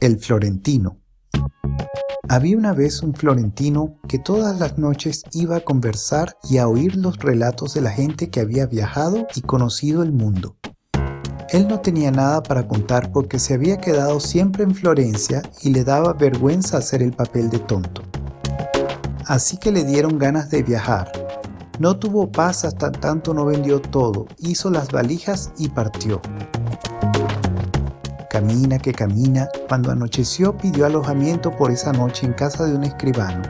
El Florentino. Había una vez un florentino que todas las noches iba a conversar y a oír los relatos de la gente que había viajado y conocido el mundo. Él no tenía nada para contar porque se había quedado siempre en Florencia y le daba vergüenza hacer el papel de tonto. Así que le dieron ganas de viajar. No tuvo paz hasta tanto no vendió todo, hizo las valijas y partió. Que camina, cuando anocheció pidió alojamiento por esa noche en casa de un escribano.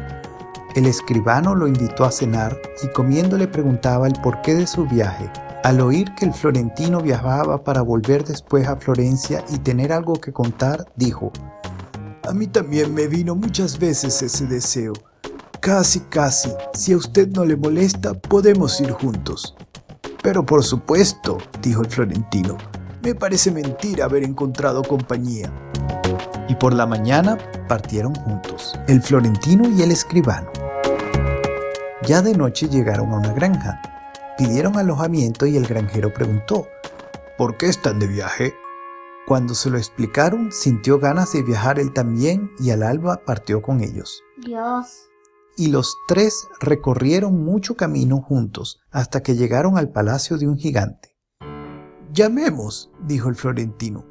El escribano lo invitó a cenar y comiendo le preguntaba el porqué de su viaje. Al oír que el florentino viajaba para volver después a Florencia y tener algo que contar, dijo, A mí también me vino muchas veces ese deseo. Casi, casi, si a usted no le molesta, podemos ir juntos. Pero por supuesto, dijo el florentino, me parece mentira haber encontrado compañía. Y por la mañana partieron juntos, el florentino y el escribano. Ya de noche llegaron a una granja. Pidieron alojamiento y el granjero preguntó, ¿por qué están de viaje? Cuando se lo explicaron, sintió ganas de viajar él también y al alba partió con ellos. Dios. Y los tres recorrieron mucho camino juntos hasta que llegaron al palacio de un gigante. Llamemos, dijo el florentino.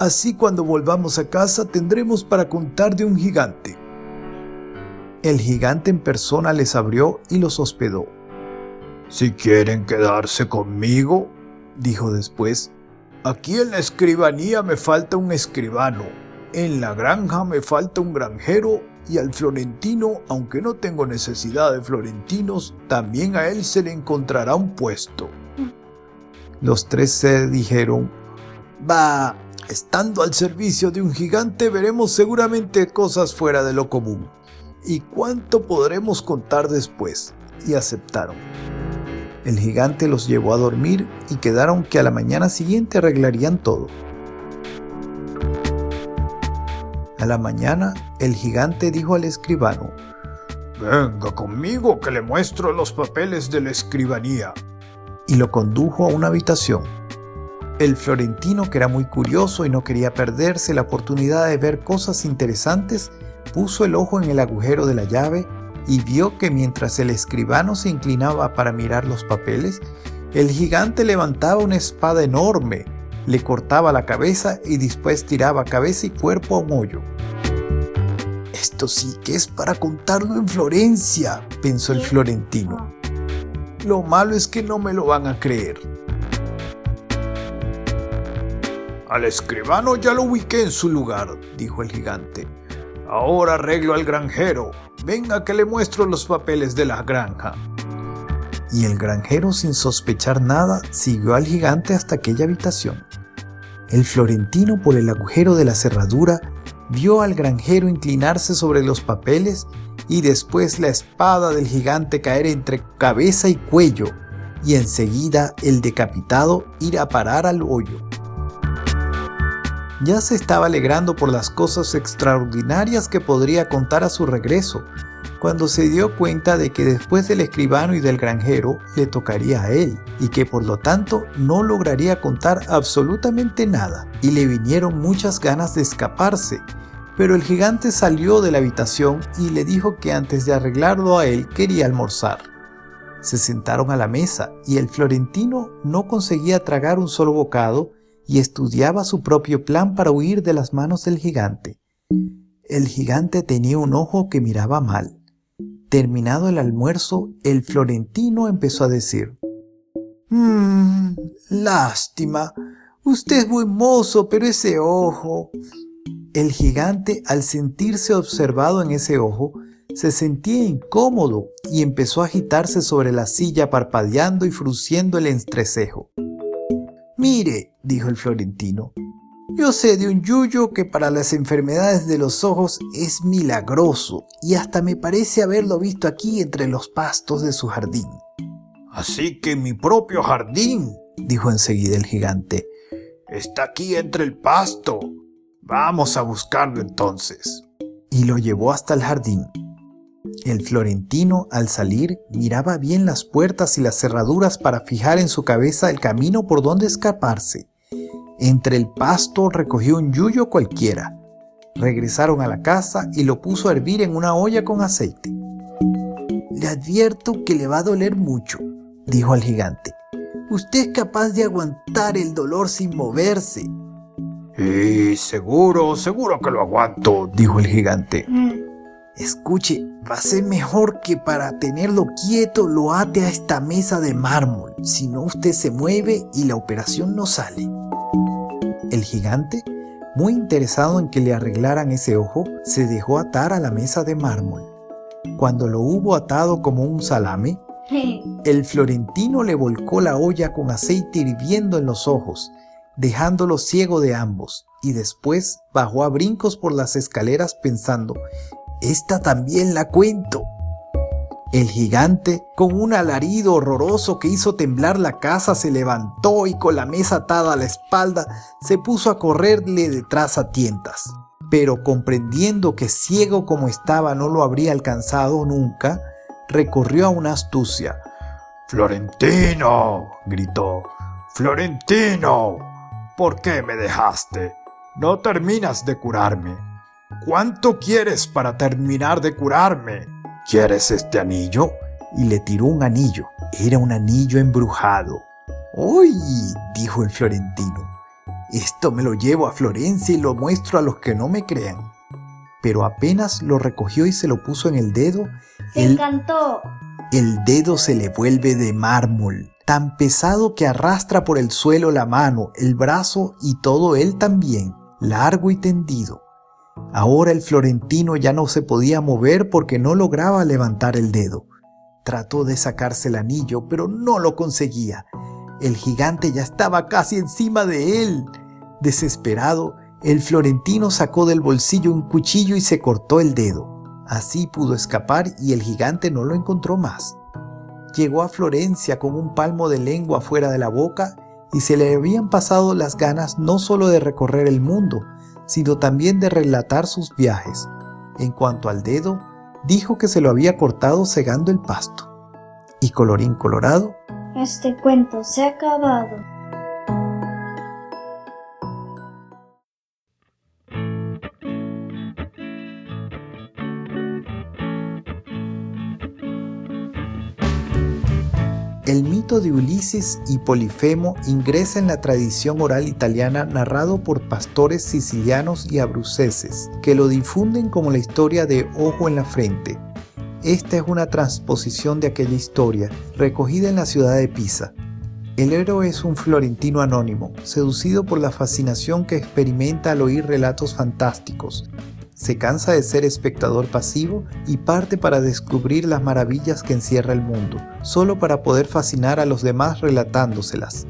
Así cuando volvamos a casa tendremos para contar de un gigante. El gigante en persona les abrió y los hospedó. Si quieren quedarse conmigo, dijo después, aquí en la escribanía me falta un escribano, en la granja me falta un granjero y al florentino, aunque no tengo necesidad de florentinos, también a él se le encontrará un puesto. Los tres se dijeron, va, estando al servicio de un gigante veremos seguramente cosas fuera de lo común. ¿Y cuánto podremos contar después? Y aceptaron. El gigante los llevó a dormir y quedaron que a la mañana siguiente arreglarían todo. A la mañana, el gigante dijo al escribano, Venga conmigo que le muestro los papeles de la escribanía y lo condujo a una habitación. El florentino, que era muy curioso y no quería perderse la oportunidad de ver cosas interesantes, puso el ojo en el agujero de la llave y vio que mientras el escribano se inclinaba para mirar los papeles, el gigante levantaba una espada enorme, le cortaba la cabeza y después tiraba cabeza y cuerpo a un hoyo. Esto sí que es para contarlo en Florencia, pensó el florentino. Lo malo es que no me lo van a creer. Al escribano ya lo ubiqué en su lugar, dijo el gigante. Ahora arreglo al granjero. Venga que le muestro los papeles de la granja. Y el granjero, sin sospechar nada, siguió al gigante hasta aquella habitación. El florentino, por el agujero de la cerradura, vio al granjero inclinarse sobre los papeles y después la espada del gigante caer entre cabeza y cuello, y enseguida el decapitado ir a parar al hoyo. Ya se estaba alegrando por las cosas extraordinarias que podría contar a su regreso, cuando se dio cuenta de que después del escribano y del granjero le tocaría a él, y que por lo tanto no lograría contar absolutamente nada, y le vinieron muchas ganas de escaparse, pero el gigante salió de la habitación y le dijo que antes de arreglarlo a él quería almorzar. Se sentaron a la mesa y el florentino no conseguía tragar un solo bocado y estudiaba su propio plan para huir de las manos del gigante. El gigante tenía un ojo que miraba mal. Terminado el almuerzo, el florentino empezó a decir, Mmm, lástima. Usted es muy mozo, pero ese ojo. El gigante, al sentirse observado en ese ojo, se sentía incómodo y empezó a agitarse sobre la silla parpadeando y frunciendo el entrecejo. Mire, dijo el florentino, yo sé de un yuyo que para las enfermedades de los ojos es milagroso y hasta me parece haberlo visto aquí entre los pastos de su jardín. Así que mi propio jardín, dijo enseguida el gigante, está aquí entre el pasto. Vamos a buscarlo entonces. Y lo llevó hasta el jardín. El florentino, al salir, miraba bien las puertas y las cerraduras para fijar en su cabeza el camino por donde escaparse. Entre el pasto recogió un yuyo cualquiera. Regresaron a la casa y lo puso a hervir en una olla con aceite. Le advierto que le va a doler mucho, dijo al gigante. Usted es capaz de aguantar el dolor sin moverse. Y seguro, seguro que lo aguanto, dijo el gigante. Escuche, va a ser mejor que para tenerlo quieto lo ate a esta mesa de mármol. Si no, usted se mueve y la operación no sale. El gigante, muy interesado en que le arreglaran ese ojo, se dejó atar a la mesa de mármol. Cuando lo hubo atado como un salame, el florentino le volcó la olla con aceite hirviendo en los ojos, dejándolo ciego de ambos, y después bajó a brincos por las escaleras pensando, esta también la cuento. El gigante, con un alarido horroroso que hizo temblar la casa, se levantó y con la mesa atada a la espalda se puso a correrle detrás a tientas. Pero comprendiendo que ciego como estaba no lo habría alcanzado nunca, recorrió a una astucia. Florentino, gritó. Florentino, ¿por qué me dejaste? No terminas de curarme. ¿Cuánto quieres para terminar de curarme? ¿Quieres este anillo? Y le tiró un anillo. Era un anillo embrujado. ¡Uy! dijo el florentino. Esto me lo llevo a Florencia y lo muestro a los que no me crean. Pero apenas lo recogió y se lo puso en el dedo. Se el, encantó. El dedo se le vuelve de mármol, tan pesado que arrastra por el suelo la mano, el brazo y todo él también, largo y tendido. Ahora el florentino ya no se podía mover porque no lograba levantar el dedo. Trató de sacarse el anillo, pero no lo conseguía. El gigante ya estaba casi encima de él. Desesperado, el florentino sacó del bolsillo un cuchillo y se cortó el dedo. Así pudo escapar y el gigante no lo encontró más. Llegó a Florencia con un palmo de lengua fuera de la boca y se le habían pasado las ganas no solo de recorrer el mundo, sino también de relatar sus viajes. En cuanto al dedo, dijo que se lo había cortado cegando el pasto. Y colorín colorado, este cuento se ha acabado. El mito de Ulises y Polifemo ingresa en la tradición oral italiana narrado por pastores sicilianos y abruceses, que lo difunden como la historia de Ojo en la Frente. Esta es una transposición de aquella historia, recogida en la ciudad de Pisa. El héroe es un florentino anónimo, seducido por la fascinación que experimenta al oír relatos fantásticos, se cansa de ser espectador pasivo y parte para descubrir las maravillas que encierra el mundo, solo para poder fascinar a los demás relatándoselas.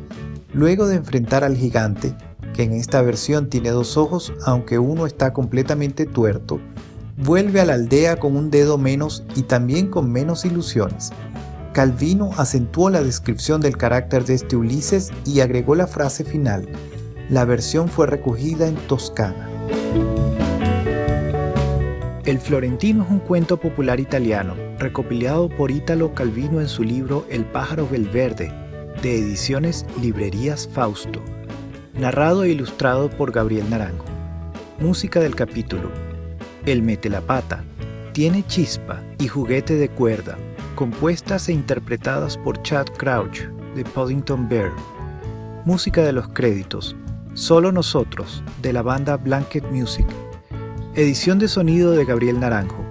Luego de enfrentar al gigante, que en esta versión tiene dos ojos aunque uno está completamente tuerto, vuelve a la aldea con un dedo menos y también con menos ilusiones. Calvino acentuó la descripción del carácter de este Ulises y agregó la frase final. La versión fue recogida en Toscana. El Florentino es un cuento popular italiano, recopilado por Italo Calvino en su libro El pájaro Belverde, de ediciones Librerías Fausto, narrado e ilustrado por Gabriel Naranjo. Música del capítulo. El mete la pata, tiene chispa y juguete de cuerda, compuestas e interpretadas por Chad Crouch, de Poddington Bear. Música de los créditos. Solo nosotros, de la banda Blanket Music. Edición de sonido de Gabriel Naranjo.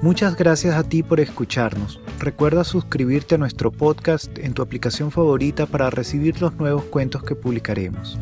Muchas gracias a ti por escucharnos. Recuerda suscribirte a nuestro podcast en tu aplicación favorita para recibir los nuevos cuentos que publicaremos.